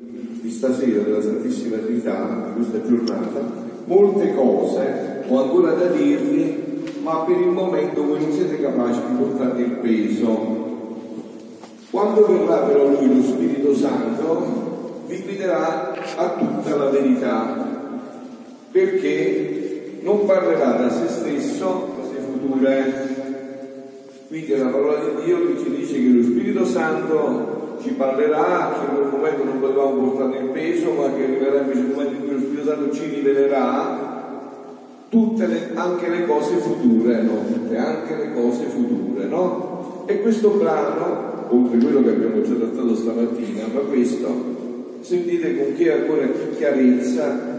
di stasera della Santissima Trinità, di questa giornata, molte cose ho ancora da dirvi, ma per il momento voi non siete capaci di portare il peso. Quando verrà però Lui, lo Spirito Santo, vi guiderà a tutta la verità, perché non parlerà da se stesso cose future. Quindi è la parola di Dio che ci dice che lo Spirito Santo ci parlerà, che in quel momento non potevamo portare il peso, ma che arriverà invece il momento in cui lo Spirito Santo ci rivelerà tutte le, anche le cose future, no? Tutte, anche le cose future, no? E questo brano, oltre a quello che abbiamo già trattato stamattina, ma questo, sentite con che ancora più chiarezza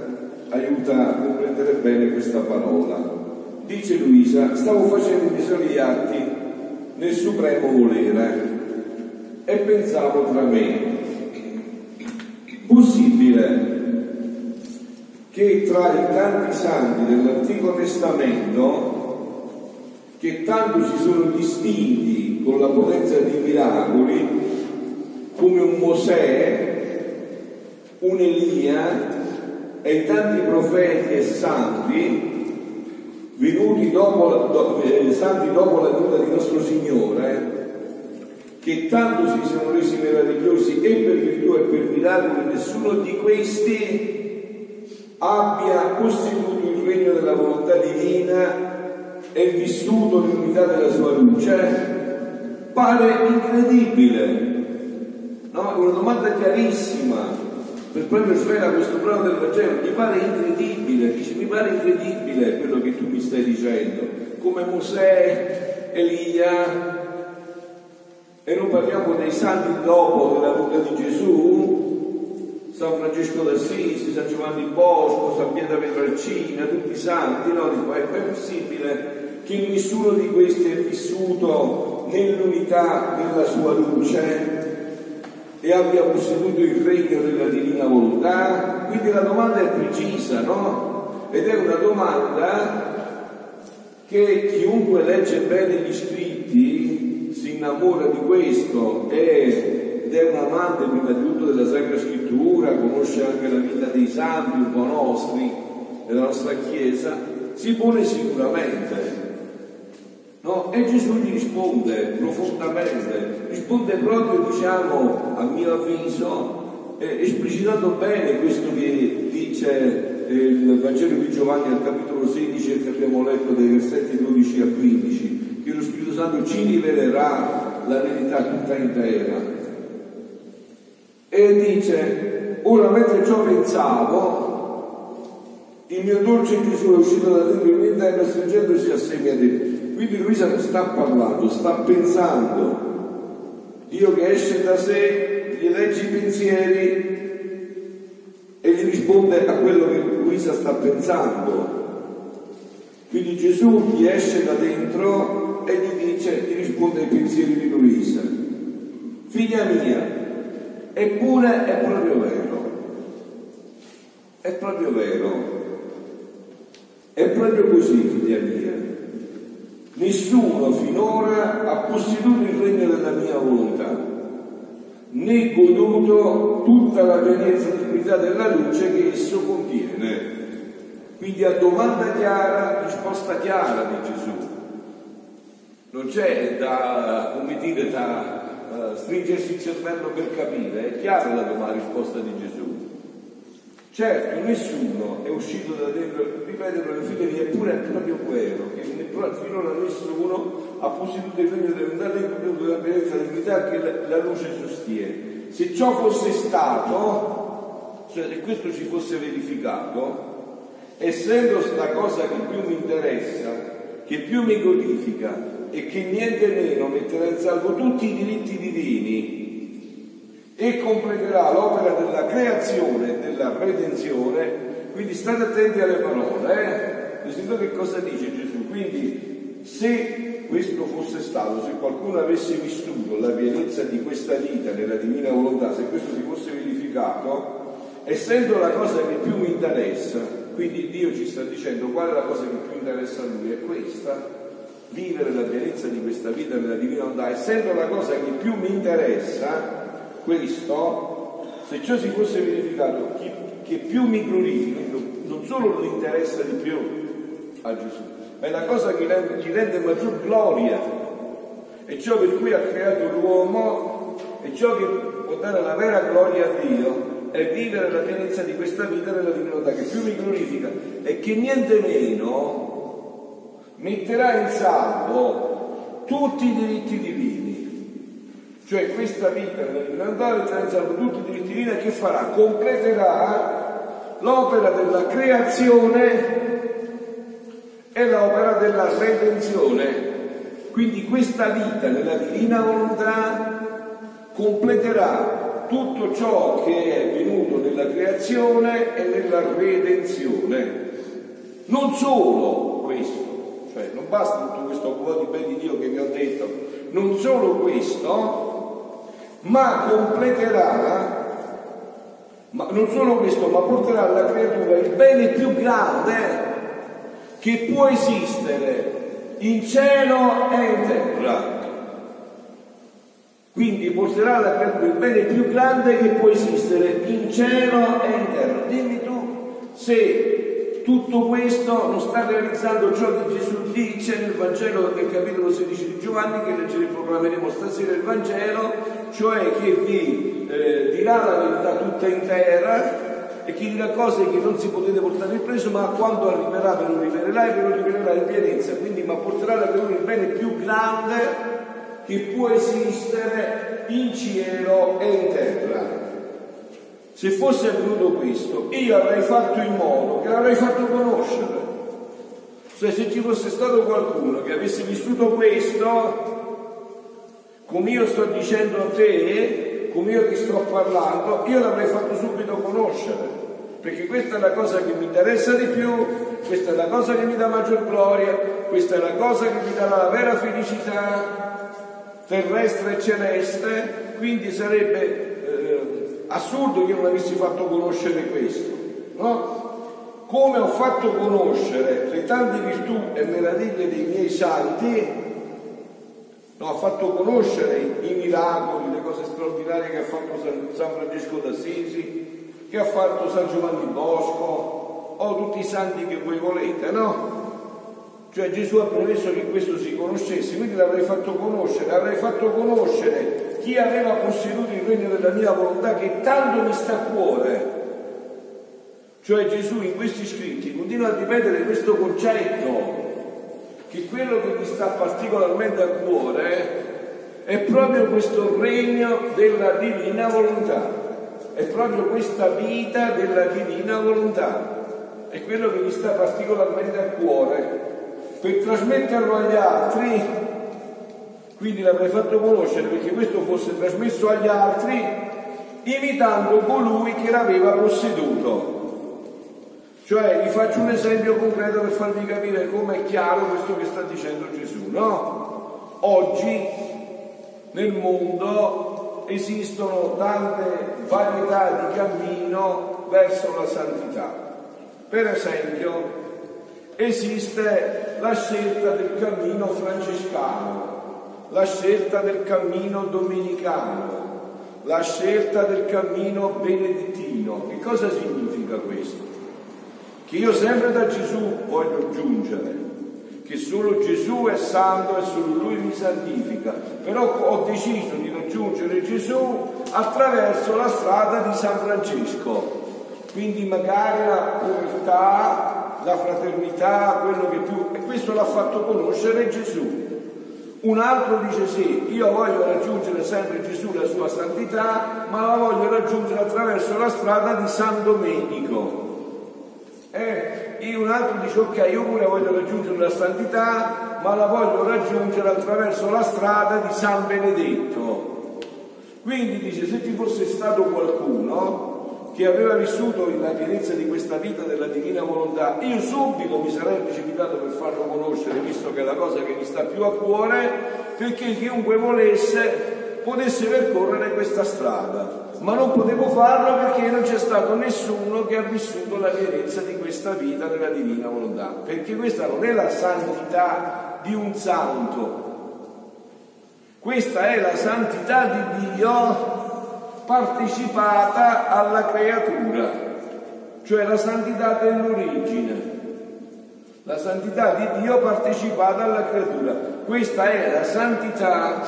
aiuta a comprendere bene questa parola. Dice Luisa, stavo facendo i miei atti nel supremo volere e pensavo tra me, possibile che tra i tanti santi dell'Antico Testamento, che tanto si sono distinti con la potenza di miracoli, come un Mosè, un Elia e i tanti profeti e santi, venuti dopo, do, eh, santi dopo la venuta di nostro Signore, che tanto si sono resi meravigliosi e per virtù e per miracoli, nessuno di questi abbia costituito il regno della volontà divina e vissuto l'unità della sua luce? Pare incredibile, no? Una domanda chiarissima per proprio svela questo brano del Vangelo, mi pare incredibile, dice mi pare incredibile quello che tu mi stai dicendo, come Mosè, Elia, e non parliamo dei santi dopo della vita di Gesù, San Francesco d'Assisi, San Giovanni Bosco, San Pietro Petralcina, tutti i santi, no? Dico, è possibile che nessuno di questi è vissuto nell'unità della sua luce e abbia posseduto il regno della divina volontà? Quindi la domanda è precisa, no? Ed è una domanda che chiunque legge bene gli scritti innamora di questo ed è un amante prima di tutto della Sacra Scrittura, conosce anche la vita dei santi un po' nostri, della nostra Chiesa, si pone sicuramente. No? E Gesù gli risponde profondamente, risponde proprio, diciamo, a mio avviso, eh, esplicitando bene questo che dice eh, il Vangelo di Giovanni al capitolo 16 che abbiamo letto dai versetti 12 a 15 che lo Spirito Santo ci rivelerà la verità tutta intera. E dice, ora mentre ciò pensavo, il mio dolce Gesù è uscito da dentro il mio interno stringendosi a te. Quindi Luisa non sta parlando, sta pensando. Dio che esce da sé, gli legge i pensieri e gli risponde a quello che Luisa sta pensando. Quindi Gesù gli esce da dentro e gli dice, gli risponde ai pensieri di Luisa, figlia mia, eppure è proprio vero, è proprio vero, è proprio così, figlia mia. Nessuno finora ha posseduto il regno della mia volontà, né goduto tutta la pienezza di verità della luce che esso contiene. Quindi a domanda chiara, risposta chiara di Gesù non c'è da, come dire, da uh, stringersi il cervello per capire, è chiara la tua risposta di Gesù. Certo, nessuno è uscito da dentro, ripetere le figlie eppure è proprio vero, che finora nessuno ha posseduto il regno dell'unità della bellezza dell'unità che la, la luce sostiene. Se ciò fosse stato, cioè se questo ci fosse verificato, essendo la cosa che più mi interessa, che più mi codifica, e che niente meno metterà in salvo tutti i diritti divini e completerà l'opera della creazione e della redenzione. Quindi state attenti alle parole, eh? Sentite che cosa dice Gesù. Quindi se questo fosse stato, se qualcuno avesse vissuto la pienezza di questa vita nella divina volontà, se questo si fosse verificato, essendo la cosa che più mi interessa, quindi Dio ci sta dicendo qual è la cosa che più interessa a Lui, è questa, vivere la pienezza di questa vita nella divina volontà, essendo la cosa che più mi interessa, questo, se ciò si fosse verificato, chi, che più mi glorifica, non solo non interessa di più a Gesù, ma è la cosa che gli rende maggior gloria. E ciò per cui ha creato l'uomo e ciò che può dare la vera gloria a Dio è vivere la pienezza di questa vita nella divinità che più mi glorifica e che niente meno metterà in salvo tutti i diritti divini. Cioè questa vita nella divinità metterà in salvo tutti i diritti divini e che farà? Completerà l'opera della creazione e l'opera della redenzione. Quindi questa vita nella divina volontà completerà tutto ciò che è venuto nella creazione e nella redenzione. Non solo basta tutto questo po' di bene di Dio che vi ho detto, non solo questo, ma completerà, ma non solo questo, ma porterà alla creatura il bene più grande che può esistere in cielo e in terra. Quindi porterà alla creatura il bene più grande che può esistere in cielo e in terra. Dimmi tu se tutto questo non sta realizzando ciò che Gesù dice nel Vangelo del capitolo 16 di Giovanni, che leggeremo e proclameremo stasera il Vangelo, cioè che vi eh, dirà la verità tutta intera e chi dirà cose che non si potete portare in preso, ma quando arriverà ve lo rivelerà e ve lo rivelerà in pienezza, quindi ma porterà alla creatura il bene più grande che può esistere in cielo e in terra. Se fosse avvenuto questo, io avrei fatto in modo che l'avrei fatto conoscere. Cioè se ci fosse stato qualcuno che avesse vissuto questo, come io sto dicendo a te, come io ti sto parlando, io l'avrei fatto subito conoscere. Perché questa è la cosa che mi interessa di più, questa è la cosa che mi dà maggior gloria, questa è la cosa che mi dà la vera felicità, terrestre e celeste, quindi sarebbe assurdo che non avessi fatto conoscere questo, no? Come ho fatto conoscere le tante virtù e meraviglie dei miei santi, no, ho fatto conoscere i, miracoli, le cose straordinarie che ha fatto San, Francesco d'Assisi, che ha fatto San Giovanni Bosco, o tutti i santi che voi volete, no? Cioè Gesù ha premesso che questo si conoscesse, quindi l'avrei fatto conoscere, avrei fatto conoscere chi aveva posseduto il regno della mia volontà che tanto mi sta a cuore. Cioè Gesù in questi scritti continua a ripetere questo concetto, che quello che mi sta particolarmente a cuore è proprio questo regno della divina volontà, è proprio questa vita della divina volontà, è quello che mi sta particolarmente a cuore. Per trasmetterlo agli altri, quindi l'avrei fatto conoscere perché questo fosse trasmesso agli altri imitando colui che l'aveva posseduto. Cioè, vi faccio un esempio concreto per farvi capire come è chiaro questo che sta dicendo Gesù, no? Oggi nel mondo esistono tante varietà di cammino verso la santità. Per esempio, esiste la scelta del cammino francescano, la scelta del cammino domenicano, la scelta del cammino benedettino. Che cosa significa questo? Che io sempre da Gesù voglio giungere, che solo Gesù è santo e solo Lui mi santifica, però ho deciso di raggiungere Gesù attraverso la strada di San Francesco, quindi magari la povertà, la fraternità, quello che più... E questo l'ha fatto conoscere Gesù. Un altro dice sì, io voglio raggiungere sempre Gesù, la sua santità, ma la voglio raggiungere attraverso la strada di San Domenico. Eh, e un altro dice ok, io pure voglio raggiungere la santità, ma la voglio raggiungere attraverso la strada di San Benedetto. Quindi dice, se ci fosse stato qualcuno che aveva vissuto la pienezza di questa vita della divina volontà, io subito mi sarei precipitato per farlo conoscere, visto che è la cosa che mi sta più a cuore, perché chiunque volesse potesse percorrere questa strada. Ma non potevo farlo perché non c'è stato nessuno che ha vissuto la pienezza di questa vita della divina volontà, perché questa non è la santità di un santo, questa è la santità di Dio partecipata alla creatura, cioè la santità dell'origine, la santità di Dio partecipata alla creatura. Questa è la santità,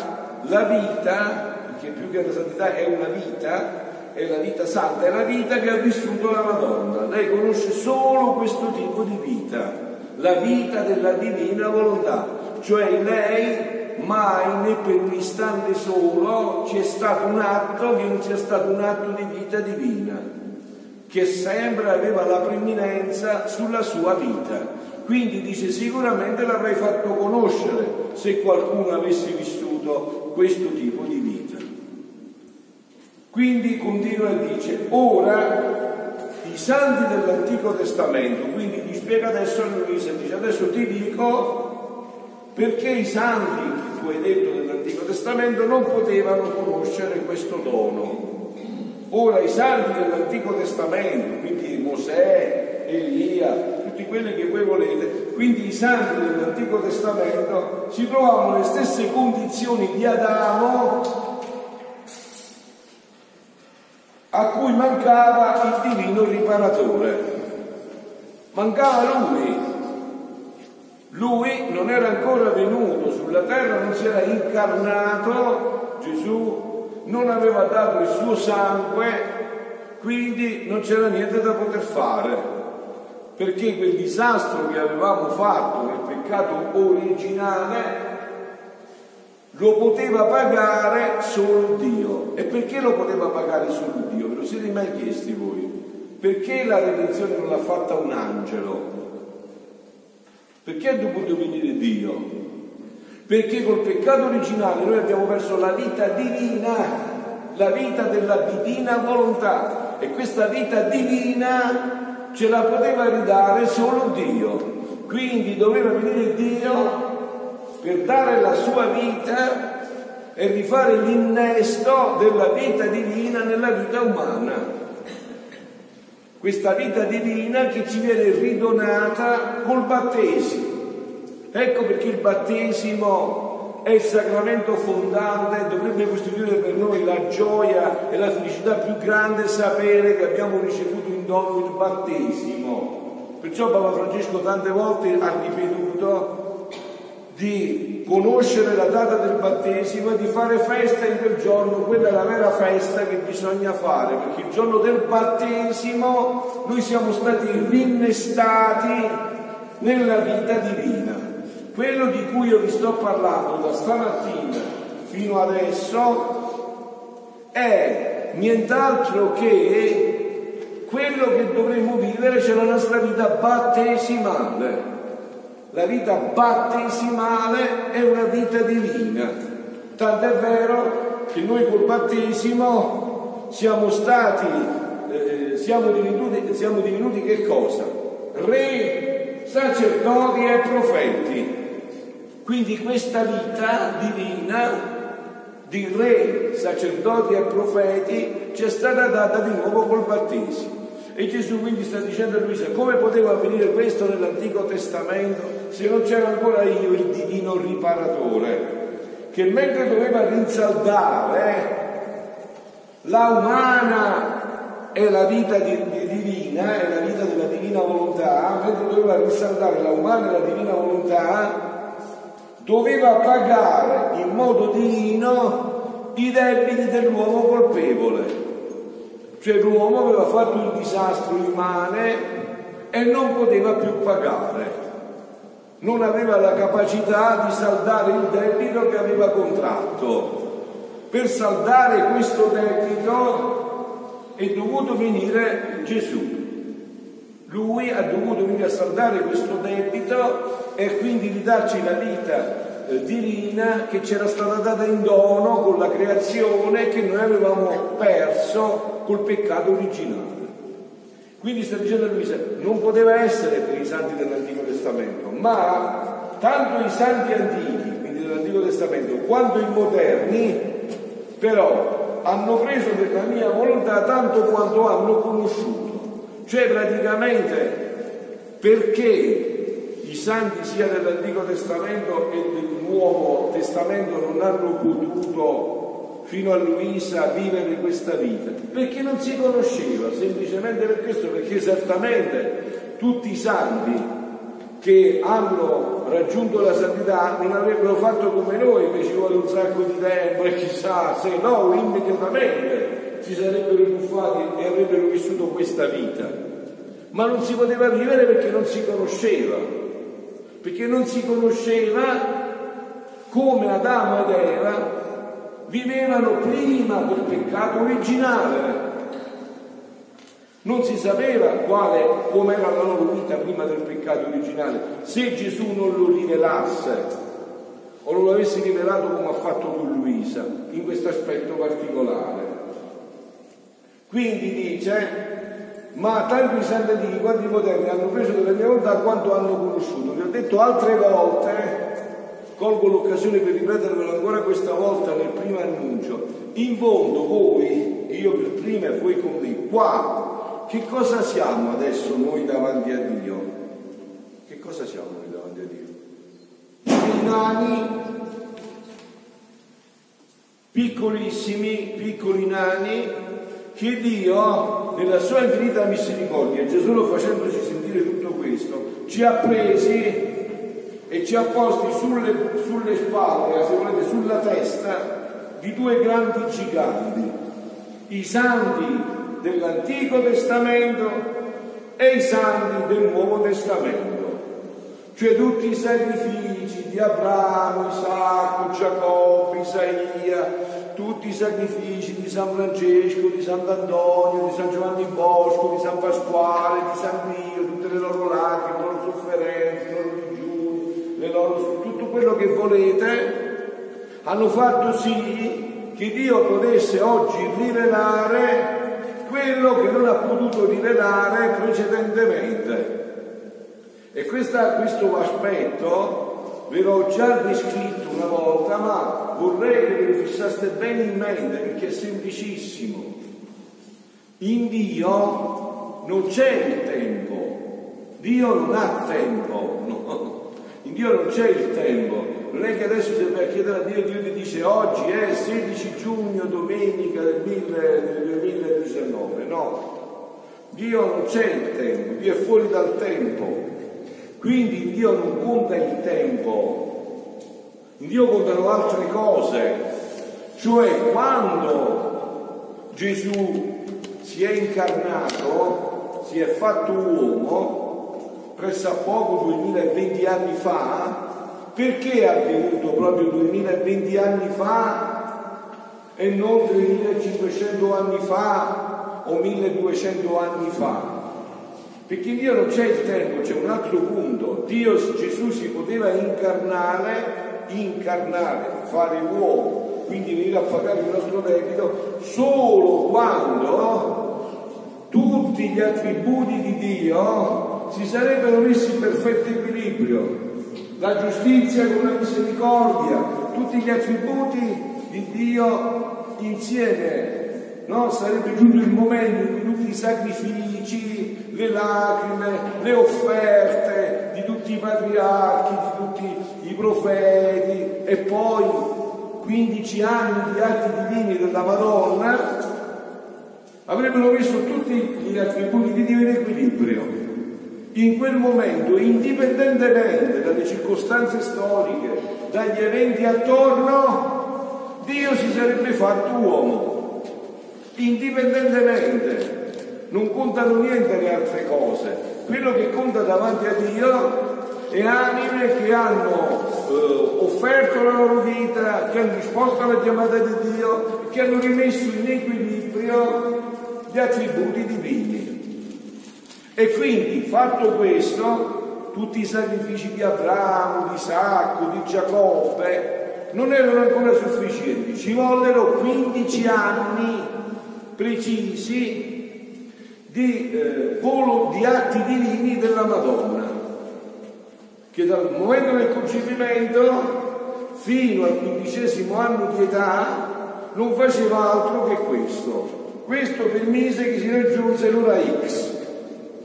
la vita, che più che la santità è una vita, è la vita santa, è la vita che ha vissuto la Madonna. Lei conosce solo questo tipo di vita, la vita della divina volontà, cioè lei mai né per un istante solo c'è stato un atto che non sia stato un atto di vita divina, che sempre aveva la preminenza sulla sua vita. Quindi dice sicuramente l'avrei fatto conoscere se qualcuno avesse vissuto questo tipo di vita. Quindi continua e dice, ora i santi dell'Antico Testamento, quindi gli spiega adesso a Luisa, dice adesso ti dico perché i santi hai detto nell'Antico Testamento non potevano conoscere questo dono. Ora i santi dell'Antico Testamento, quindi Mosè, Elia, tutti quelli che voi volete, quindi i santi dell'Antico Testamento si trovavano nelle stesse condizioni di Adamo a cui mancava il divino riparatore. Mancava lui. Lui non era ancora venuto sulla terra, non si era incarnato, Gesù non aveva dato il suo sangue, quindi non c'era niente da poter fare. Perché quel disastro che avevamo fatto nel peccato originale lo poteva pagare solo Dio. E perché lo poteva pagare solo Dio? Ve lo siete mai chiesti voi? Perché la redenzione non l'ha fatta un angelo? Perché è dovuto venire Dio? Perché col peccato originale noi abbiamo perso la vita divina, la vita della divina volontà. E questa vita divina ce la poteva ridare solo Dio. Quindi doveva venire Dio per dare la sua vita e rifare l'innesto della vita divina nella vita umana. Questa vita divina che ci viene ridonata col battesimo. Ecco perché il battesimo è il sacramento fondante, dovrebbe costituire per noi la gioia e la felicità più grande sapere che abbiamo ricevuto in dono il battesimo. Perciò Papa Francesco tante volte ha ripetuto di conoscere la data del battesimo e di fare festa in quel giorno, quella è la vera festa che bisogna fare, perché il giorno del battesimo noi siamo stati rinnestati nella vita divina. Quello di cui io vi sto parlando da stamattina fino adesso è nient'altro che quello che dovremmo vivere, cioè la nostra vita battesimale la vita battesimale è una vita divina. Tant'è vero che noi col battesimo siamo stati, eh, siamo, divenuti, siamo divenuti che cosa? Re, sacerdoti e profeti. Quindi questa vita divina di re, sacerdoti e profeti ci è stata data di nuovo col battesimo. E Gesù quindi sta dicendo a Luisa, come poteva avvenire questo nell'Antico Testamento se non c'era ancora io, il divino riparatore, che mentre doveva rinsaldare la umana e la vita di, di divina, e la vita della divina volontà, mentre doveva rinsaldare la umana e la divina volontà, doveva pagare in modo divino i debiti dell'uomo colpevole cioè l'uomo aveva fatto il disastro immane e non poteva più pagare, non aveva la capacità di saldare il debito che aveva contratto. Per saldare questo debito è dovuto venire Gesù. Lui ha dovuto venire a saldare questo debito e quindi ridarci la vita divina che c'era stata data in dono con la creazione che noi avevamo perso col peccato originale. Quindi sta dicendo Luisa, non poteva essere per i santi dell'Antico Testamento, ma tanto i santi antichi, quindi dell'Antico Testamento, quanto i moderni, però hanno preso della mia volontà tanto quanto hanno conosciuto. Cioè praticamente perché santi sia dell'Antico Testamento che del Nuovo Testamento non hanno potuto fino a Luisa vivere questa vita? Perché non si conosceva, semplicemente per questo, perché esattamente tutti i santi che hanno raggiunto la santità non avrebbero fatto come noi, che ci vuole un sacco di tempo e chissà, se no immediatamente si sarebbero buffati e avrebbero vissuto questa vita. Ma non si poteva vivere perché non si conosceva, perché non si conosceva come Adamo ed Eva vivevano prima del peccato originale. Non si sapeva quale, come era la loro vita prima del peccato originale. Se Gesù non lo rivelasse o non lo avesse rivelato come ha fatto con Luisa, in questo aspetto particolare. Quindi dice, ma tanto i santi antichi quanti i moderni hanno preso della mia volontà quanto hanno conosciuto. Vi ho detto altre volte colgo l'occasione per ripetervelo ancora questa volta nel primo annuncio, in fondo voi, io per prima e voi con me, qua, che cosa siamo adesso noi davanti a Dio? Che cosa siamo noi davanti a Dio? Dei nani, piccolissimi, piccoli nani, che Dio, nella sua infinita misericordia, Gesù lo facendoci sentire tutto questo, ci ha presi e ci ha posti sulle, sulle spalle, se volete, sulla testa di due grandi giganti, i santi dell'Antico Testamento e i santi del Nuovo Testamento, cioè tutti i sacrifici di Abramo, Isacco, Giacobbe, Isaia, tutti i sacrifici di San Francesco, di Sant'Antonio, di San Giovanni Bosco, di San Pasquale, di San Dio, tutte le loro lacrime, le loro sofferenze, i loro le loro, tutto quello che volete, hanno fatto sì che Dio potesse oggi rivelare quello che non ha potuto rivelare precedentemente. E questa, questo aspetto ve l'ho già descritto una volta, ma vorrei che ve fissaste bene in mente perché è semplicissimo. In Dio non c'è il tempo, Dio non ha tempo, no? In Dio non c'è il tempo, non è che adesso se vai chiedere a Dio, Dio ti dice oggi è 16 giugno, domenica del, 2019, no. Dio non c'è il tempo, Dio è fuori dal tempo, quindi in Dio non conta il tempo, Dio contano altre cose, cioè quando Gesù si è incarnato, si è fatto uomo, pressa poco 2020 anni fa, perché è avvenuto proprio 2020 anni fa e non 3500 anni fa o 1200 anni fa? Perché Dio non c'è il tempo, c'è un altro punto. Dio, Gesù si poteva incarnare, incarnare, fare uomo, quindi venire a pagare il nostro debito solo quando tutti gli attributi di Dio si sarebbero messi in perfetto equilibrio. La giustizia con la misericordia, tutti gli attributi di Dio insieme. No? Sarebbe giunto il momento cui tutti i sacrifici, le lacrime, le offerte di tutti i patriarchi, di profeti e poi 15 anni di atti divini della Madonna avrebbero messo tutti gli attributi di Dio in equilibrio in quel momento, indipendentemente dalle circostanze storiche, dagli eventi attorno, Dio si sarebbe fatto uomo, indipendentemente. Non contano niente le altre cose. Quello che conta davanti a Dio è anime che hanno eh, offerto la loro vita, che hanno risposto alla chiamata di Dio, che hanno rimesso in equilibrio gli attributi divini. E quindi, fatto questo, tutti i sacrifici di Abramo, di Isacco, di Giacobbe non erano ancora sufficienti, ci vollero 15 anni precisi di, eh, volo, di atti divini della Madonna, che dal momento del concepimento fino al quindicesimo anno di età non faceva altro che questo. Questo permise che si raggiunse l'ora X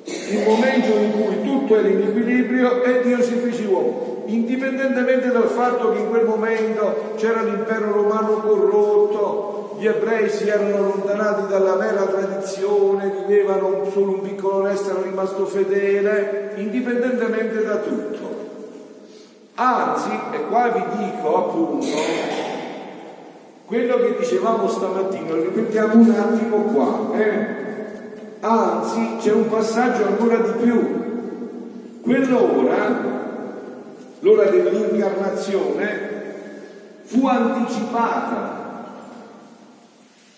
il momento in cui tutto era in equilibrio e Dio si fece uomo, indipendentemente dal fatto che in quel momento c'era l'impero romano corrotto, gli ebrei si erano allontanati dalla vera tradizione, vivevano solo un piccolo resto, era rimasto fedele, indipendentemente da tutto. Anzi, e qua vi dico appunto, quello che dicevamo stamattina, lo ripetiamo un attimo qua, eh? anzi c'è un passaggio ancora di più. Quell'ora, l'ora dell'incarnazione, fu anticipata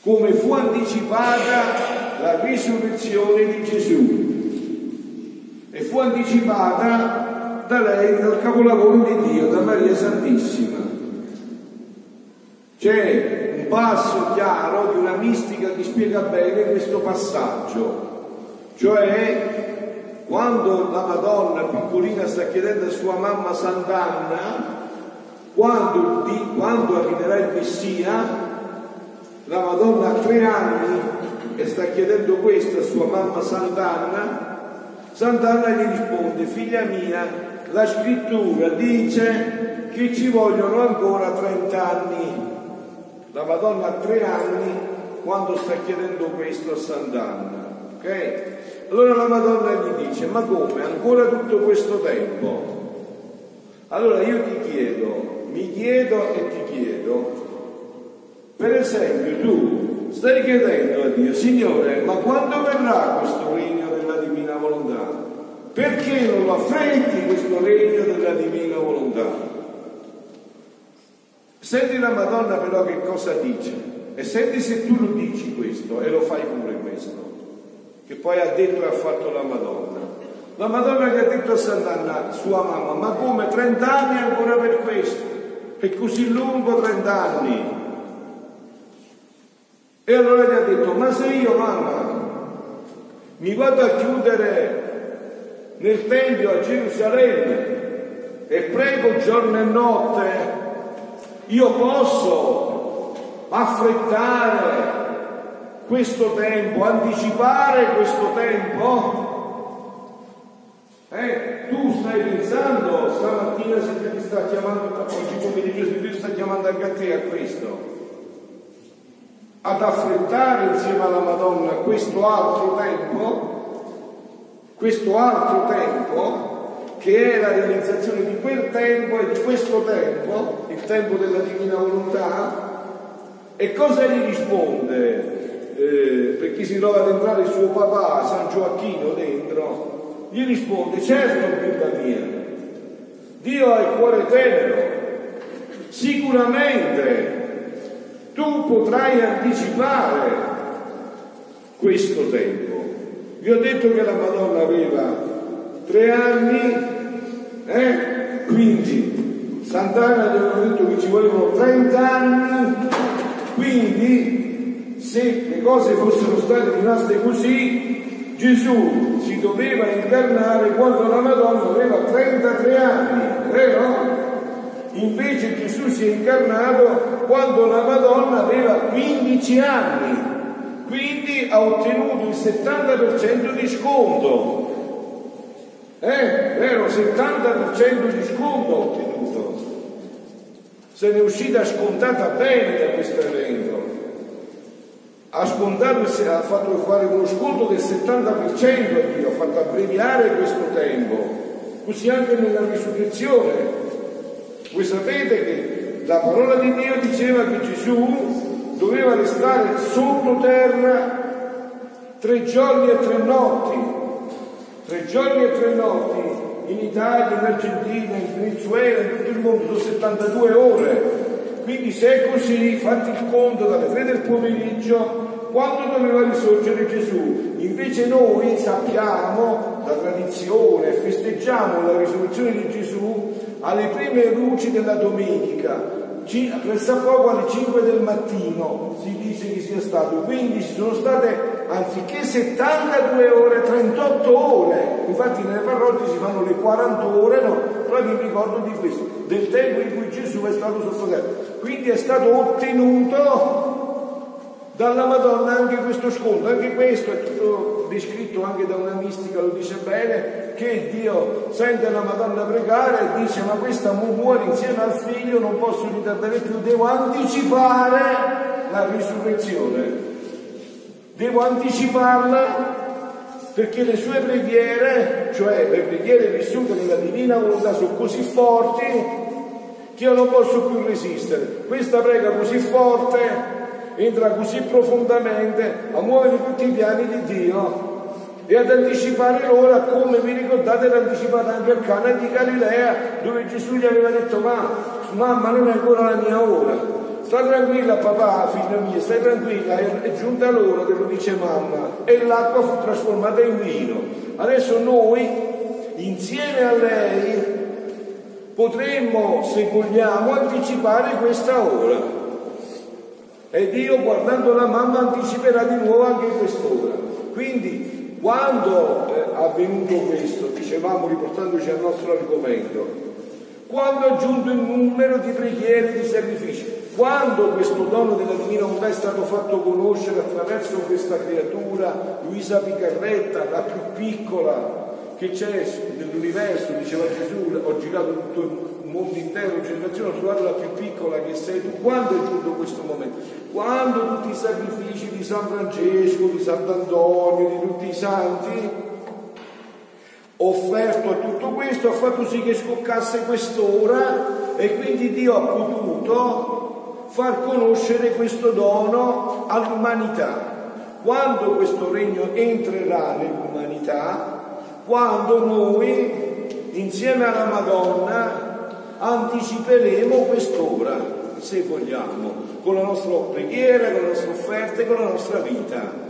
come fu anticipata la risurrezione di Gesù e fu anticipata da lei, dal capolavoro di Dio, da Maria Santissima. C'è un passo chiaro di una mistica che spiega bene questo passaggio, cioè quando la Madonna piccolina sta chiedendo a sua mamma Sant'Anna, quando, quando arriverà il Messia, la Madonna ha tre anni e sta chiedendo questo a sua mamma Sant'Anna, Sant'Anna gli risponde, figlia mia, la scrittura dice che ci vogliono ancora 30 anni. La Madonna ha tre anni quando sta chiedendo questo a Sant'Anna. Ok? Allora la Madonna gli dice, ma come? Ancora tutto questo tempo? Allora io ti chiedo, mi chiedo e ti chiedo, per esempio, tu stai chiedendo a Dio, Signore, ma quando verrà questo regno della divina volontà? Perché non lo affretti questo regno della divina volontà? Senti la Madonna però che cosa dice e senti se tu lo dici questo e lo fai pure questo, che poi ha detto e ha fatto la Madonna. La Madonna gli ha detto a Sant'Anna, sua mamma, ma come 30 anni ancora per questo? È così lungo 30 anni. E allora gli ha detto, ma se io mamma mi vado a chiudere nel Tempio a Gerusalemme e prego giorno e notte, io posso affrettare questo tempo, anticipare questo tempo? Eh, tu stai pensando stamattina se ti sta chiamando, oggi pomeriggio se ti sta chiamando anche a te a questo? Ad affrettare insieme alla Madonna questo altro tempo, questo altro tempo che è la realizzazione di quel tempo e di questo tempo, il tempo della divina volontà, e cosa gli risponde? Eh, per chi si trova ad entrare il suo papà, San Gioacchino, dentro, gli risponde, certo, bimba mia, Dio ha il cuore tenero, sicuramente tu potrai anticipare questo tempo. Vi ho detto che la Madonna aveva tre anni, eh? quindi Sant'Anna aveva detto che ci volevano 30 anni, quindi se le cose fossero state rimaste così, Gesù si doveva incarnare quando la Madonna aveva 33 anni, vero? Invece Gesù si è incarnato quando la Madonna aveva 15 anni, quindi ha ottenuto il 70% di sconto. Eh, vero, 70% di sconto ha ottenuto. Se ne è uscita scontata bene da questo evento. Ha scontato, ha fatto fare uno sconto del 70% a Dio, ha fatto abbreviare questo tempo. Così anche nella risurrezione voi sapete che la parola di Dio diceva che Gesù doveva restare sottoterra tre giorni e tre notti, tre giorni e tre notti in Italia, in Argentina, in Venezuela, in tutto il mondo, sono 72 ore. Quindi se è così, fatti il conto dalle 3 del pomeriggio, quando doveva risorgere Gesù? Invece noi sappiamo, la tradizione, festeggiamo la risurrezione di Gesù alle prime luci della domenica, poco alle 5 del mattino si dice che sia stato, quindi ci sono state anziché 72 ore, 38 ore, infatti nelle parrocchie si fanno le 40 ore, no? Però vi ricordo di questo, del tempo in cui Gesù è stato sottoterra, quindi è stato ottenuto dalla Madonna anche questo sconto, anche questo è tutto descritto anche da una mistica, lo dice bene, che Dio sente la Madonna pregare e dice ma questa muore insieme al figlio, non posso ritardare più, devo anticipare la risurrezione. Devo anticiparla perché le sue preghiere, cioè le preghiere vissute nella divina volontà, sono così forti che io non posso più resistere. Questa prega così forte entra così profondamente a muovere tutti i piani di Dio e ad anticipare l'ora come vi ricordate era anticipata anche al Cana di Galilea dove Gesù gli aveva detto ma mamma non è ancora la mia ora Sta tranquilla papà, figlia mia, stai tranquilla, è, giunta l'ora, te lo dice mamma, e l'acqua fu trasformata in vino. Adesso noi, insieme a lei, potremmo, se vogliamo, anticipare questa ora. E Dio, guardando la mamma, anticiperà di nuovo anche quest'ora. Quindi, quando è avvenuto questo, dicevamo riportandoci al nostro argomento, quando è giunto il numero di preghiere e di sacrifici, quando questo dono della divina volontà è stato fatto conoscere attraverso questa creatura, Luisa Picarretta, la più piccola che c'è nell'universo, diceva Gesù, ho girato tutto il mondo intero, generazione, ho trovato la più piccola che sei tu. Quando è giunto questo momento? Quando tutti i sacrifici di San Francesco, di Sant'Antonio, di tutti i santi, offerto a tutto questo, ha fatto sì che scoccasse quest'ora e quindi Dio ha potuto far conoscere questo dono all'umanità. Quando questo regno entrerà nell'umanità, quando noi, insieme alla Madonna, anticiperemo quest'ora, se vogliamo, con la nostra preghiera, con la nostra offerta e con la nostra vita.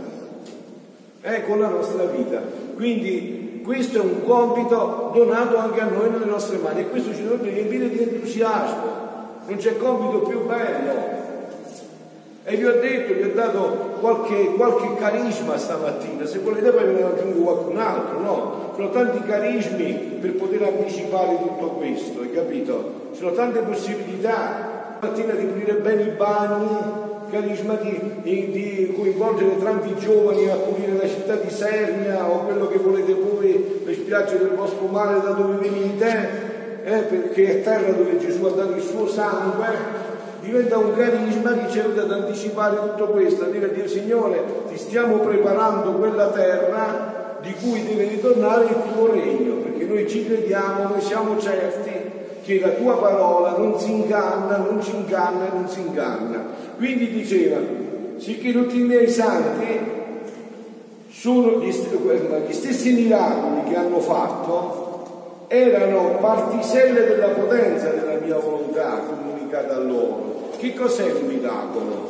Eh, con la nostra vita. Quindi questo è un compito donato anche a noi nelle nostre mani e questo ci dovrebbe riempire di entusiasmo non c'è compito più bello. E vi ho detto, vi ho dato qualche, qualche carisma stamattina, se volete poi ve ne aggiungo qualcun altro, no? Ci sono tanti carismi per poter anticipare tutto questo, hai capito? Ci sono tante possibilità, stamattina di pulire bene i bagni, carisma di, di, di, coinvolgere tanti giovani a pulire la città di Sernia o quello che volete voi, le spiagge del vostro mare da dove venite, eh, perché è terra dove Gesù ha dato il suo sangue, diventa un carisma ricevuto ad anticipare tutto questo, a dire, dire Signore, ti stiamo preparando quella terra di cui deve ritornare il tuo regno, perché noi ci crediamo, noi siamo certi che la tua parola non si inganna, non ci inganna non si inganna. Quindi diceva, sicché tutti i miei santi sono gli, gli stessi miracoli che hanno fatto, erano particelle della potenza della mia volontà comunicata a loro. Che cos'è il miracolo?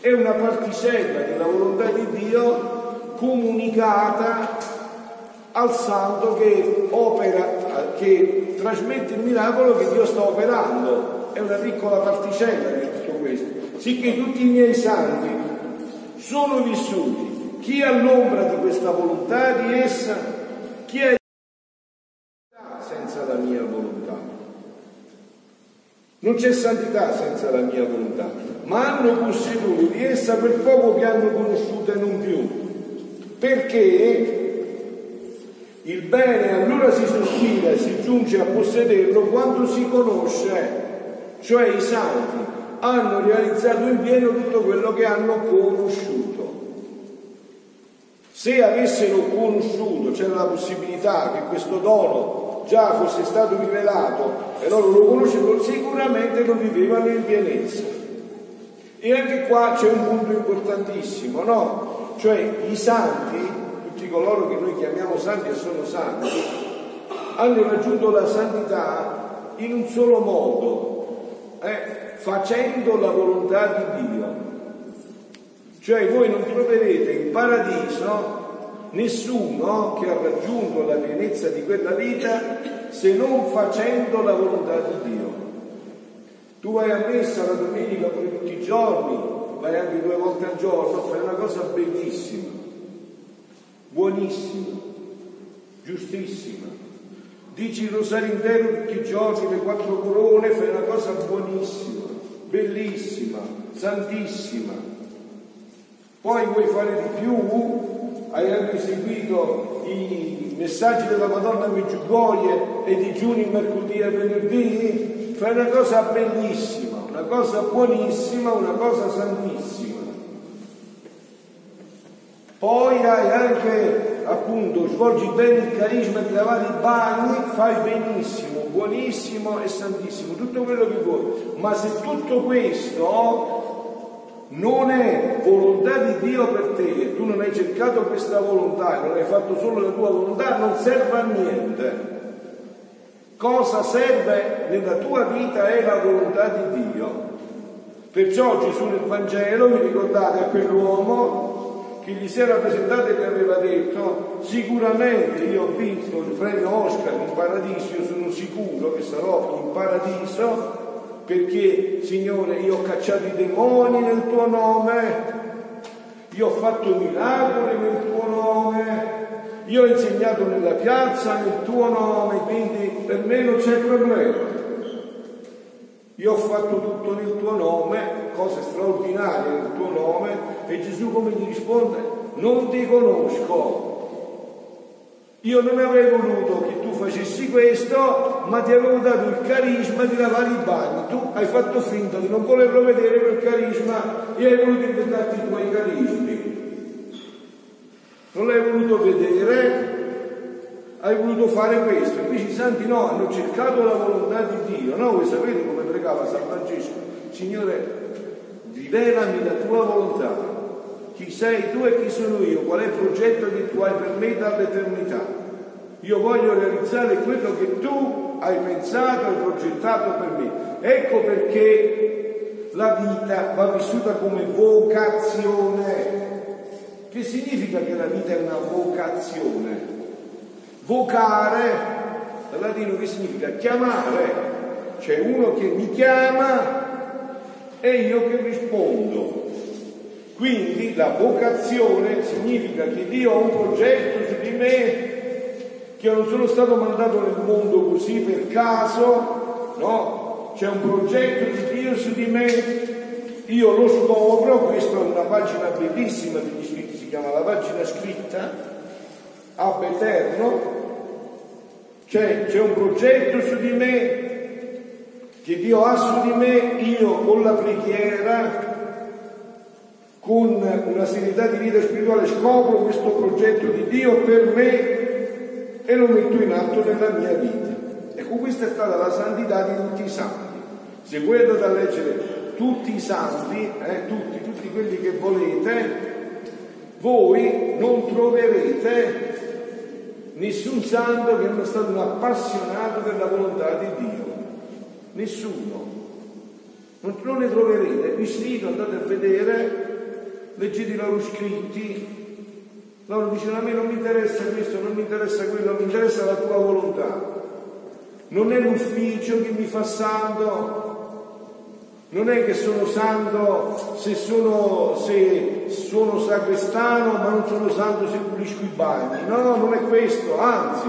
È una particella della volontà di Dio comunicata al santo che opera, che trasmette il miracolo che Dio sta operando. È una piccola particella di tutto questo. Sicché tutti i miei santi sono vissuti. Chi è all'ombra di questa volontà, di essa, chi è Non c'è santità senza la mia volontà, ma hanno posseduto di essa quel poco che hanno conosciuto e non più. Perché il bene allora si sospira e si giunge a possederlo quando si conosce, cioè i santi hanno realizzato in pieno tutto quello che hanno conosciuto. Se avessero conosciuto, c'era la possibilità che questo dono già fosse stato rivelato e loro lo conoscevano, sicuramente lo vivevano in pienezza. E anche qua c'è un punto importantissimo, no? Cioè i santi, tutti coloro che noi chiamiamo santi e sono santi, hanno raggiunto la santità in un solo modo, eh? facendo la volontà di Dio. Cioè voi non troverete in paradiso nessuno che ha raggiunto la pienezza di quella vita se non facendo la volontà di Dio. Tu vai a messa la domenica come tutti i giorni, vai anche due volte al giorno, fai una cosa bellissima, buonissima, giustissima. Dici il rosario intero tutti i giorni, le quattro corone, fai una cosa buonissima, bellissima, santissima. Poi vuoi fare di più? Hai anche seguito i messaggi della Madonna Meggiugorie e digiuni mercoledì e venerdì, fai una cosa bellissima, una cosa buonissima, una cosa santissima. Poi hai anche, appunto, svolgi bene il carisma di lavare i bagni, fai benissimo, buonissimo e santissimo, tutto quello che vuoi. Ma se tutto questo non è volontà di Dio per te e tu non hai cercato questa volontà e non hai fatto solo la tua volontà, non serve a niente. Cosa serve nella tua vita è la volontà di Dio. Perciò Gesù nel Vangelo, vi ricordate a quell'uomo che gli si era presentato e gli aveva detto sicuramente io ho visto il premio Oscar in paradiso, io sono sicuro che sarò in paradiso perché Signore io ho cacciato i demoni nel tuo nome, io ho fatto miracoli nel tuo nome, io ho insegnato nella piazza nel tuo nome, quindi per me non c'è problema. Io ho fatto tutto nel tuo nome, cose straordinarie nel tuo nome, e Gesù come gli risponde? Non ti conosco. Io non avrei voluto che tu facessi questo, ma ti avevo dato il carisma di lavare i bagni. Tu hai fatto finta di non volerlo vedere quel carisma e hai voluto inventarti i tuoi carismi. Non l'hai voluto vedere, hai voluto fare questo. Invece i santi no, hanno cercato la volontà di Dio. No, voi sapete come pregava San Francesco? Signore, rivelami la tua volontà. Chi sei tu e chi sono io? Qual è il progetto che tu hai per me dall'eternità? Io voglio realizzare quello che tu hai pensato e progettato per me. Ecco perché la vita va vissuta come vocazione. Che significa che la vita è una vocazione? Vocare, dal latino che significa chiamare, c'è uno che mi chiama e io che rispondo. Quindi la vocazione significa che Dio ha un progetto su di me, che io non sono stato mandato nel mondo così per caso, no? C'è un progetto di Dio su di me, io lo scopro, questa è una pagina bellissima degli scritti, si chiama la pagina scritta, ab eterno, cioè c'è un progetto su di me che Dio ha su di me, io con la preghiera, con una serietà di vita spirituale scopro questo progetto di Dio per me e lo metto in atto nella mia vita. Ecco, questa è stata la santità di tutti i santi. Se voi andate a leggere tutti i santi, eh, tutti, tutti quelli che volete, voi non troverete nessun santo che non è stato un appassionato della volontà di Dio. Nessuno. Non, non ne troverete. Vi sfido, andate a vedere, leggete i loro scritti. Loro dicono a me non mi interessa questo, non mi interessa quello, mi interessa la tua volontà. Non è l'ufficio che mi fa santo, non è che sono santo se sono, se sono sacrestano, ma non sono santo se pulisco i bagni. No, non è questo, anzi,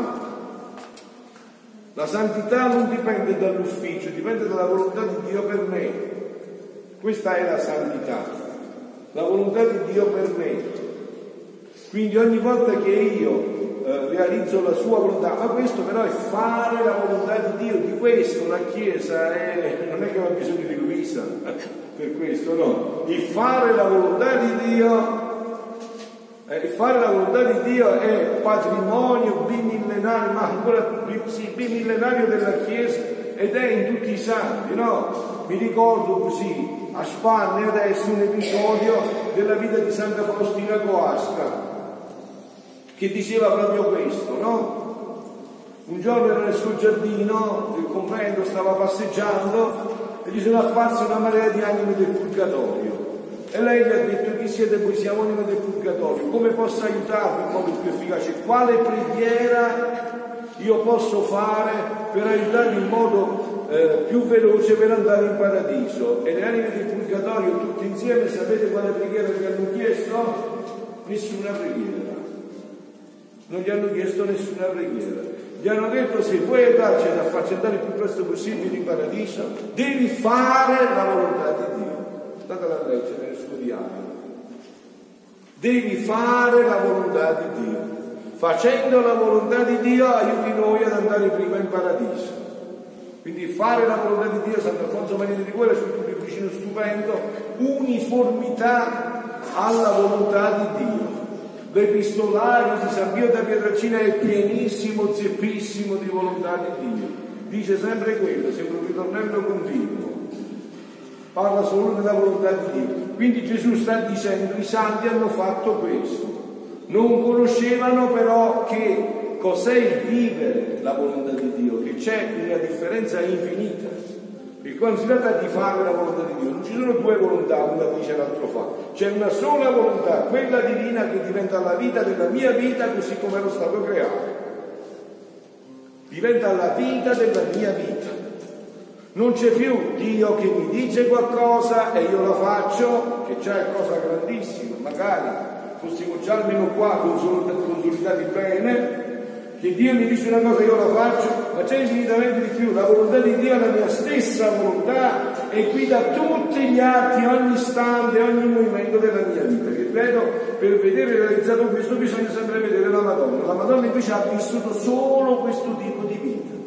la santità non dipende dall'ufficio, dipende dalla volontà di Dio per me. Questa è la santità, la volontà di Dio per me. Quindi ogni volta che io eh, realizzo la sua volontà, ma questo però è fare la volontà di Dio, di questo la Chiesa è, non è che ha bisogno di Luisa per questo, no, il fare la volontà di Dio eh, fare la volontà di Dio è patrimonio bimillenario, ma ancora sì, bimillenario della Chiesa ed è in tutti i santi, no? Mi ricordo così a spanne adesso un episodio della vita di Santa Faustina Coasca che diceva proprio questo, no? Un giorno era nel suo giardino, il comprendo stava passeggiando e gli sono apparse una marea di anime del purgatorio. E lei gli ha detto chi siete voi, siamo anime del purgatorio, come posso aiutarvi in modo più efficace? Quale preghiera io posso fare per aiutarvi in modo eh, più veloce per andare in paradiso? E le anime del purgatorio tutte insieme sapete quale preghiera vi hanno chiesto? Nessuna preghiera non gli hanno chiesto nessuna preghiera. Gli hanno detto se vuoi aiutarci ad affaccendare il più presto possibile in paradiso, devi fare la volontà di Dio. Andatela a leggere diario. Devi fare la volontà di Dio. Facendo la volontà di Dio aiuti noi ad andare prima in paradiso. Quindi fare la volontà di Dio, Sant'Alfonso Maria di Cuore, su un libricino stupendo, uniformità alla volontà di Dio. L'epistolario di San Pio da Pietracina è pienissimo, zeppissimo di volontà di Dio. Dice sempre quello, sembra un ritornello continuo. Parla solo della volontà di Dio. Quindi Gesù sta dicendo i santi hanno fatto questo. Non conoscevano però che cos'è il vivere la volontà di Dio, che c'è una differenza infinita. Perché quando si tratta di fare la volontà di Dio, non ci sono due volontà, una dice l'altro fa, c'è una sola volontà, quella divina che diventa la vita della mia vita così come ero stato creato. Diventa la vita della mia vita. Non c'è più Dio che mi dice qualcosa e io la faccio, che già è cosa grandissima, magari fossimo già almeno qua consolidati bene, che Dio mi dice una cosa io la faccio, ma c'è infinitamente di più, la volontà di Dio è la mia stessa volontà e guida tutti gli atti, ogni istante, ogni movimento della mia vita. Ripeto, per vedere realizzato questo bisogna sempre vedere la Madonna. La Madonna invece ha vissuto solo questo tipo di vita.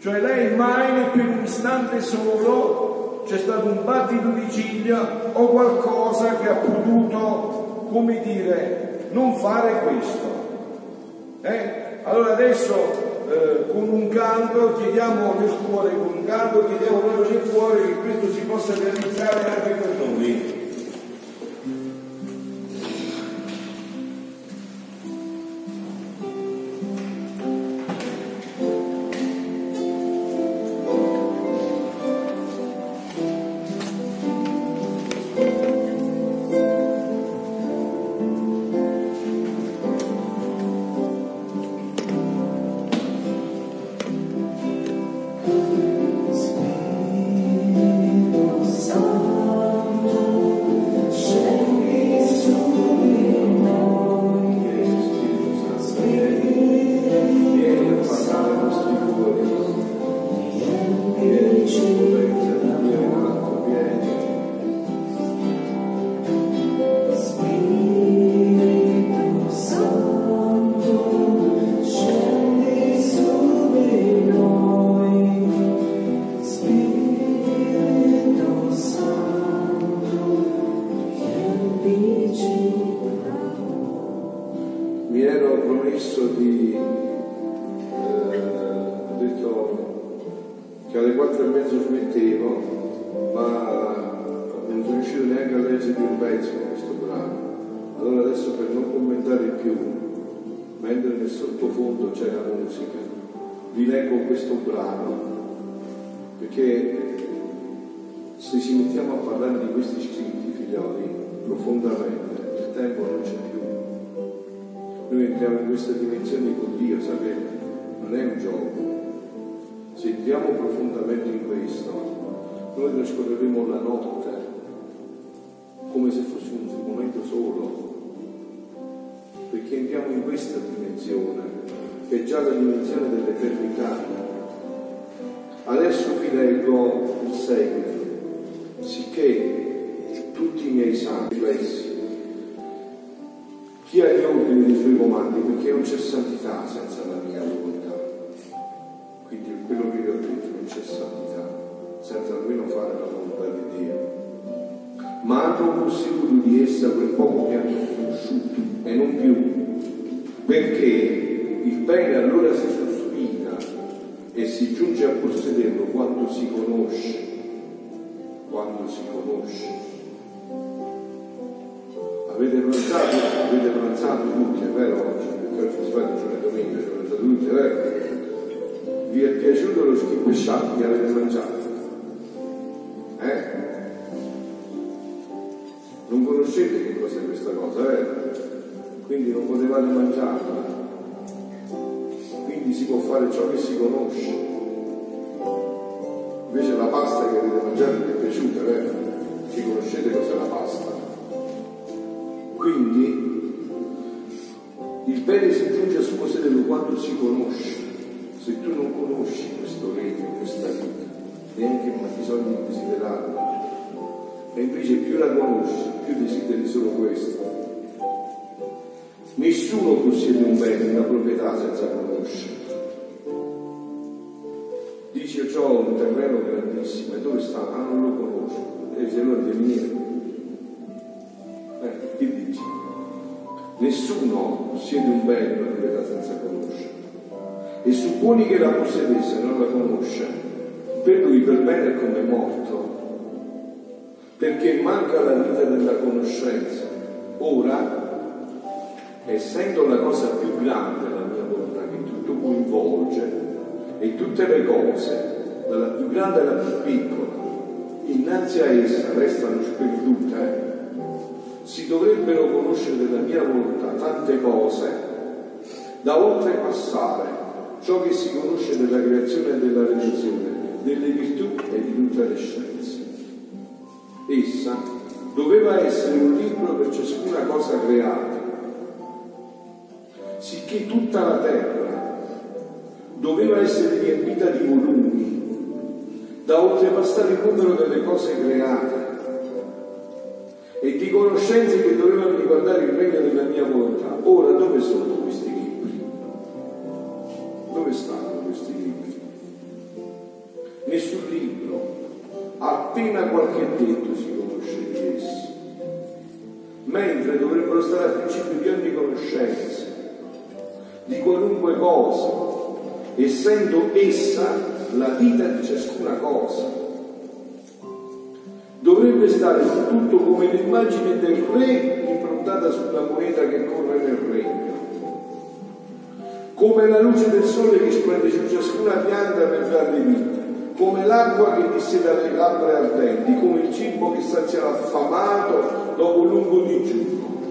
Cioè lei mai per un istante solo c'è stato un battito di ciglia o qualcosa che ha potuto, come dire, non fare questo. Eh? Allora adesso eh, con un canto chiediamo nel cuore, con un canto chiediamo proprio nel cuore che questo si possa realizzare anche per noi. Eh. vi è piaciuto lo schifo sciacchi che avete mangiato? Eh? Non conoscete che cos'è questa cosa, eh? Quindi non potevate mangiarla. Quindi si può fare ciò che si conosce. Invece la pasta che avete mangiato vi è piaciuta, eh? Si conoscete cos'è la pasta. Quindi bene si giunge a suo sedere quando si conosce. Se tu non conosci questo regno, questa vita, neanche ma bisogno sogni di desiderarla. E invece più la conosci, più desideri solo questo. Nessuno possiede un bene, una proprietà senza conoscere. Dice ciò un terreno grandissimo e dove sta? Ah, non lo conosco. E se no è venire. Eh, che dici? Nessuno siede un bene per verità senza conoscere. E supponi che la possedesse non la conosce, per lui per bene è come morto. Perché manca la vita della conoscenza. Ora, essendo la cosa più grande la mia volontà, che tutto coinvolge, e tutte le cose, dalla più grande alla più piccola, innanzi a essa restano sperdute, si dovrebbero conoscere della mia volontà tante cose da oltrepassare ciò che si conosce della creazione e della redenzione, delle virtù e di tutte le scienze. Essa doveva essere un libro per ciascuna cosa creata, sicché tutta la terra doveva essere riempita di volumi, da oltrepassare il numero delle cose create e di conoscenze che dovevano riguardare il regno della mia volontà. Ora dove sono questi libri? Dove stanno questi libri? Nessun libro, appena qualche detto si conosce di essi, mentre dovrebbero stare al principio di ogni conoscenza, di qualunque cosa, essendo essa la vita di ciascuna cosa. Dovrebbe stare tutto come l'immagine del re improntata sulla moneta che corre nel regno, come la luce del sole che splende su ciascuna pianta per darle vita, come l'acqua che disseta le labbra ardenti, come il cibo che sazia l'affamato dopo un lungo digiuno.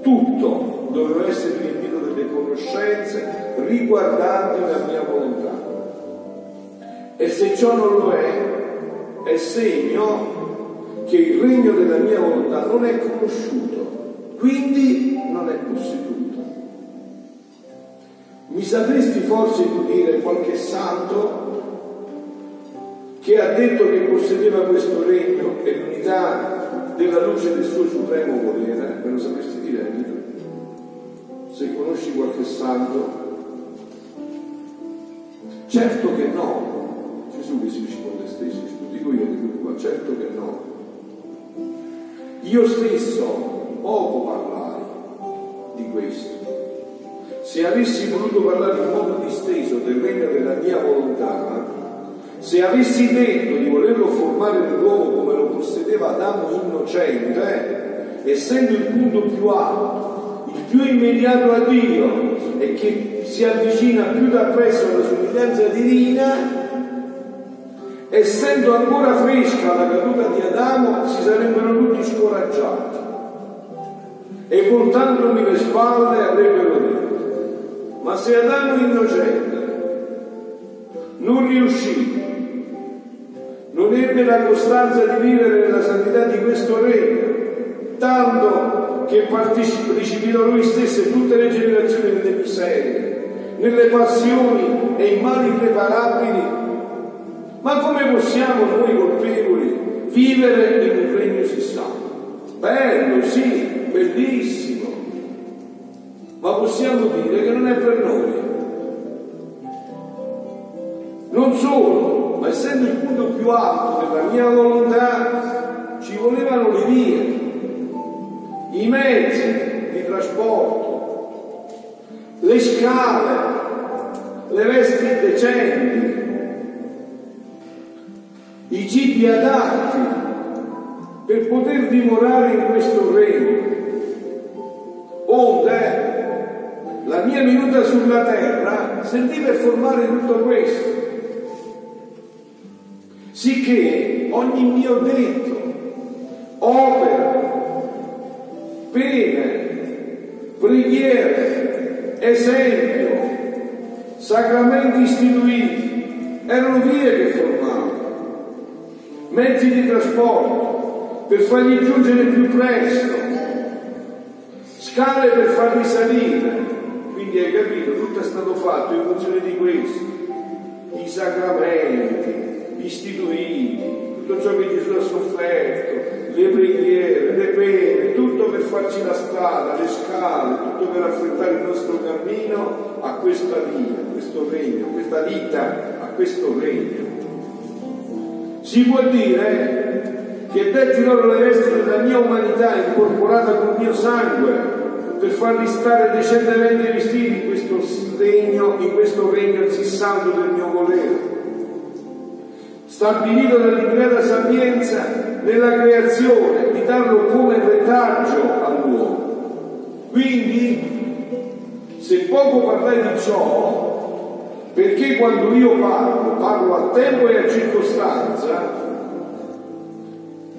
Tutto doveva essere riempito delle conoscenze riguardanti la mia volontà. E se ciò non lo è, è segno che il regno della mia volontà non è conosciuto, quindi non è posseduto. Mi sapresti forse dire qualche santo che ha detto che possedeva questo regno e l'unità della luce del suo supremo volere? Me lo sapresti dire? Se conosci qualche santo Certo che no. Gesù che si risponde stesso, dico io, dico qua, certo che no. Io stesso poco parlare di questo. Se avessi voluto parlare in modo disteso del regno della mia volontà, se avessi detto di volerlo formare nell'uomo come lo possedeva Adamo innocente, essendo il punto più alto, il più immediato a Dio e che si avvicina più da presso alla somiglianza divina, essendo ancora fresca la caduta di Adamo, si sarebbero tutti scoraggiati e voltandomi le spalle avrebbero detto, ma se Adamo innocente non riuscì, non ebbe la costanza di vivere nella santità di questo regno, tanto che precipitò lui stesso e tutte le generazioni delle miserie, nelle passioni e i mali irreparabili. Ma come possiamo noi colpevoli vivere in un regno sa? Bello, sì, bellissimo, ma possiamo dire che non è per noi. Non solo, ma essendo il punto più alto della mia volontà, ci volevano le vie, i mezzi di trasporto, le scale, le vesti decenti, i cibi adatti per poter dimorare in questo regno. Onde la mia venuta sulla terra servì per formare tutto questo. Sicché ogni mio detto, opera, pene, preghiere, esempio, sacramenti istituiti, erano vie che formavano, mezzi di trasporto per fargli giungere più presto, scale per farli salire. Quindi hai capito, tutto è stato fatto in funzione di questo, i sacramenti istituiti, tutto ciò che Gesù ha sofferto, le preghiere, le pene, tutto per farci la strada, le scale, tutto per affrontare il nostro cammino a questa via, a questo regno, a questa vita, a questo regno. Si può dire che detti loro le vesti della mia umanità incorporata col mio sangue per farli stare decentemente vestiti in questo regno, in questo regno così santo del mio volere stabilito dall'infinita sapienza nella creazione, di darlo come retaggio all'uomo. Quindi, se poco parlare di ciò, perché quando io parlo, parlo a tempo e a circostanza,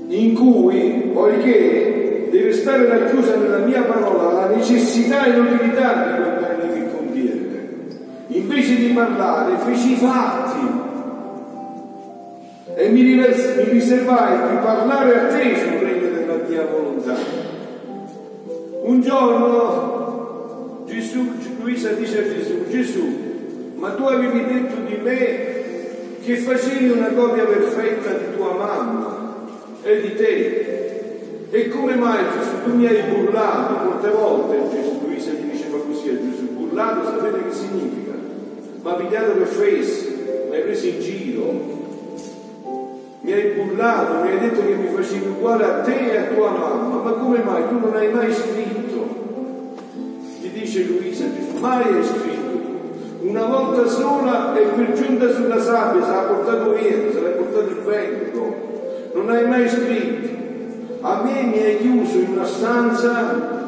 in cui, poiché deve stare racchiusa nella mia parola la necessità e l'utilità di quel bene che contiene, invece di parlare feci i fatti e mi, riservai di parlare a te sul regno della mia volontà. Un giorno Gesù, Luisa dice a Gesù, Gesù, ma tu avevi detto di me che facevi una copia perfetta di tua mamma e di te. E come mai Gesù tu mi hai burlato molte volte? Gesù Luisa gli diceva così a Gesù, burlato sapete che significa? Ma pigliato per face, mi hai preso in giro, mi hai burlato, mi hai detto che mi facevi uguale a te e a tua mamma, ma come mai tu non hai mai scritto? Ti dice Luisa Gesù, mai hai scritto. Una volta sola e per giunta sulla sabbia se l'ha portato via, se l'ha portato il vento. Non hai mai scritto. A me mi hai chiuso in una stanza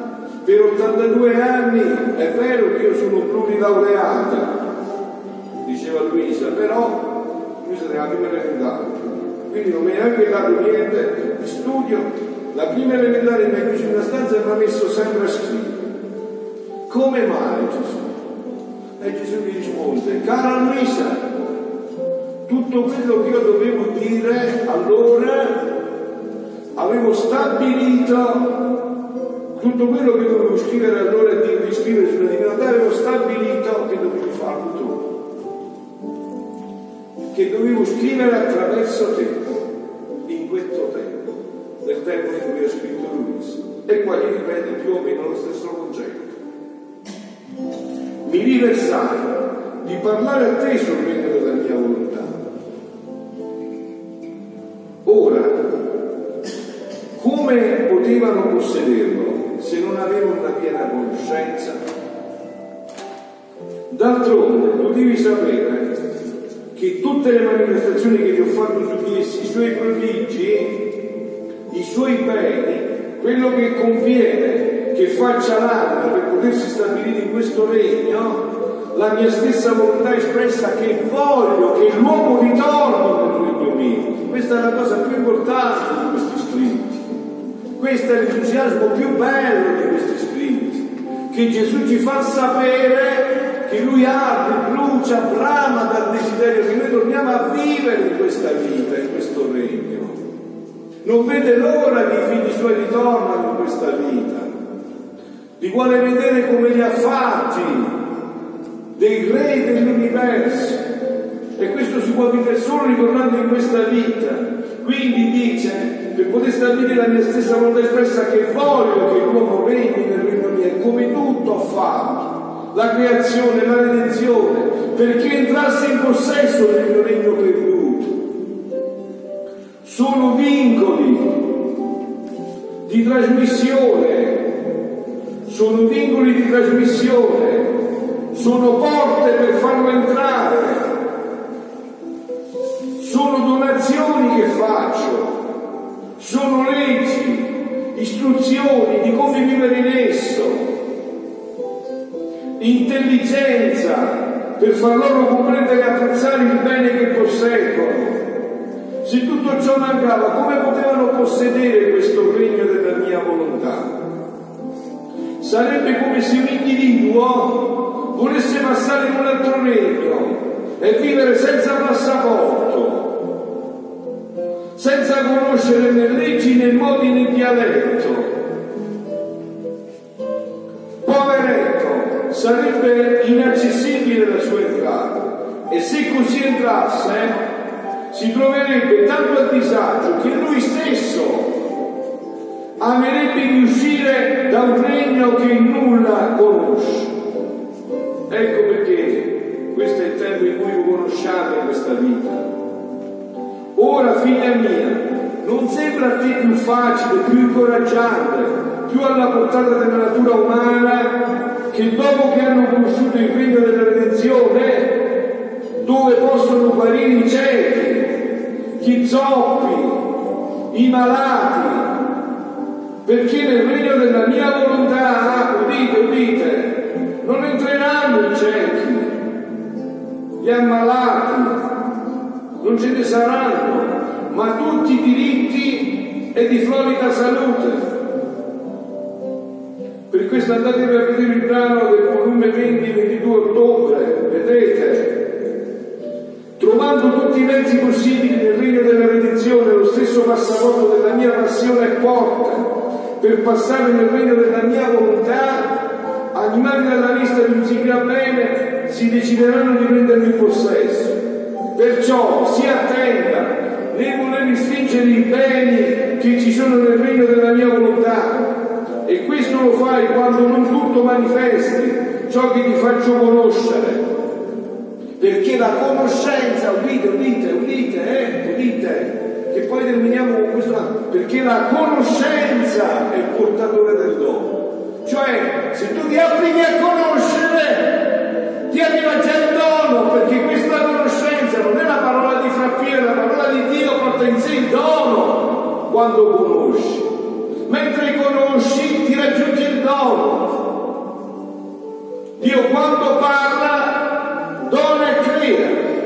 per 82 anni, è vero che io sono plurilaureata, diceva Luisa, però Luisa era la prima elementare quindi non mi è neanche dato niente di studio. La prima elementare mi ha chiuso in una stanza e mi ha messo sempre a scrivere. Come mai Gesù? E Gesù mi risponde, cara Luisa, tutto quello che io dovevo dire allora avevo stabilito tutto quello che dovevo scrivere allora e di scrivere sulla divinità avevo stabilito che dovevi farlo tu che dovevo scrivere attraverso te in questo tempo, nel tempo in cui ha scritto Luis, e qua gli ripete più o meno lo stesso concetto. Mi riversai di parlare a te regno della mia volontà. Ora, come potevano possederlo se non avevano una piena conoscenza? D'altronde, tu devi sapere che tutte le manifestazioni che ti ho fatto su di essi, i suoi prodigi, i suoi beni, quello che conviene che faccia l'anima per potersi stabilire in questo regno, la mia stessa volontà espressa che voglio che l'uomo ritorni nel regno mio. Questa è la cosa più importante di questi scritti. Questo è l'entusiasmo più bello di questi scritti, che Gesù ci fa sapere che lui arde, brucia, brama dal desiderio che noi torniamo a vivere in questa vita, in questo regno. Non vede l'ora che i figli suoi ritornano in questa vita. Li vuole vedere come li ha fatti dei re dell'universo. E questo si può vivere solo ritornando in questa vita. Quindi dice, per poter stabilire la mia stessa volontà espressa, che voglio che l'uomo regni nel regno mio, come tutto ho fatto la creazione, la redenzione, perché entrasse in possesso del mio regno perduto. Sono vincoli di trasmissione, sono vincoli di trasmissione, sono porte per farlo entrare, sono donazioni che faccio, sono leggi, istruzioni di come vivere in esso intelligenza per far loro comprendere e apprezzare il bene che posseggono. Se tutto ciò mancava, come potevano possedere questo regno della mia volontà? Sarebbe come se un individuo volesse passare in un altro regno e vivere senza passaporto, senza conoscere né leggi né modi né dialetto. Sarebbe inaccessibile la sua entrata e se così entrasse si troverebbe tanto a disagio che lui stesso amerebbe di uscire da un regno che nulla conosce. Ecco perché questo è il tempo in cui conosciate questa vita. Ora, figlia mia, non sembra a te più facile, più incoraggiante, più alla portata della natura umana che dopo che hanno conosciuto il regno della redenzione, dove possono guarire i ciechi, gli zoppi, i malati, perché nel regno della mia volontà, udite, udite, non entreranno i ciechi, gli ammalati, non ce ne saranno, ma tutti diritti e di florida salute. Per questo andatevi a vedere il brano del volume 20-22 ottobre, vedete? Trovando tutti i mezzi possibili nel regno della redenzione, lo stesso passaporto della mia passione è porta per passare nel regno della mia volontà, animati dalla vista di un si bene, si decideranno di prendermi in possesso. Perciò si attenta né voler restringere i beni che ci sono nel regno della mia volontà. E questo lo fai quando non tutto manifesti ciò che ti faccio conoscere. Perché la conoscenza, udite, udite, udite, eh, udite, e poi terminiamo con questo, perché la conoscenza è il portatore del dono. Cioè, se tu ti applichi a conoscere, ti arriva già il dono, perché questa conoscenza non è la parola di Frappia, la parola di Dio porta in sé il dono quando conosci. Mentre conosci ti raggiunge il dono. Dio quando parla dona e crea.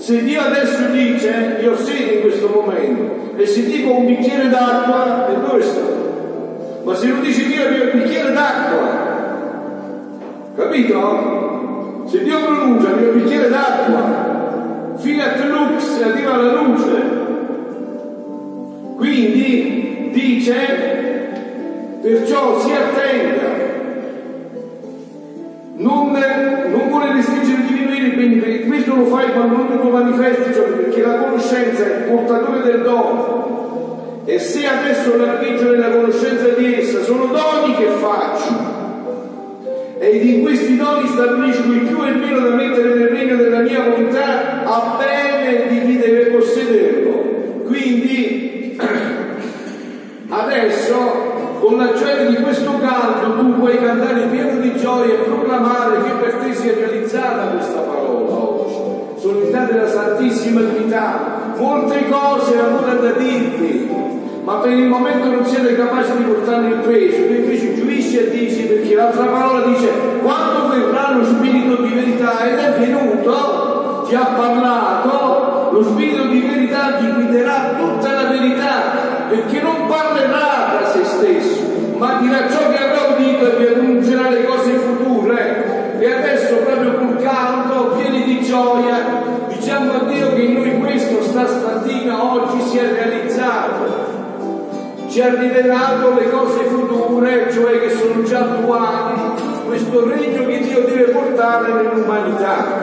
Se Dio adesso dice, io sede in questo momento, e se dico un bicchiere d'acqua, e dove sta? Ma se non dice Dio, io un bicchiere d'acqua, capito? Se Dio pronuncia, io un bicchiere d'acqua, fiat lux, arriva la luce. Quindi dice, perciò si attenta, non, non vuole restringere di quindi questo lo fai quando non tutto manifesti, cioè perché la conoscenza è il portatore del dono. E se adesso l'arpeggio nella conoscenza di essa sono doni che faccio, ed in questi doni stabilisco il più e il meno da mettere nel regno della mia volontà a bene di chi deve possederlo. Quindi adesso con la gioia di questo canto tu puoi cantare pieno di gioia e proclamare che per te sia realizzata questa parola oggi. Solidità della Santissima Trinità, molte cose ancora da dirvi, ma per il momento non siete capaci di portare il peso, tu invece giuisci e dici perché l'altra parola dice quando verrà lo Spirito di verità? Ed è venuto, ti ha parlato, lo Spirito di verità ti guiderà tutta la verità, perché non parlerà da se stesso, ma dirà ciò che avrà udito e vi annuncerà le cose future. E adesso proprio col canto, pieni di gioia, diciamo a Dio che in noi questo sta stamattina oggi si è realizzato. Ci ha rivelato le cose future, cioè che sono già attuali, questo regno che Dio deve portare nell'umanità.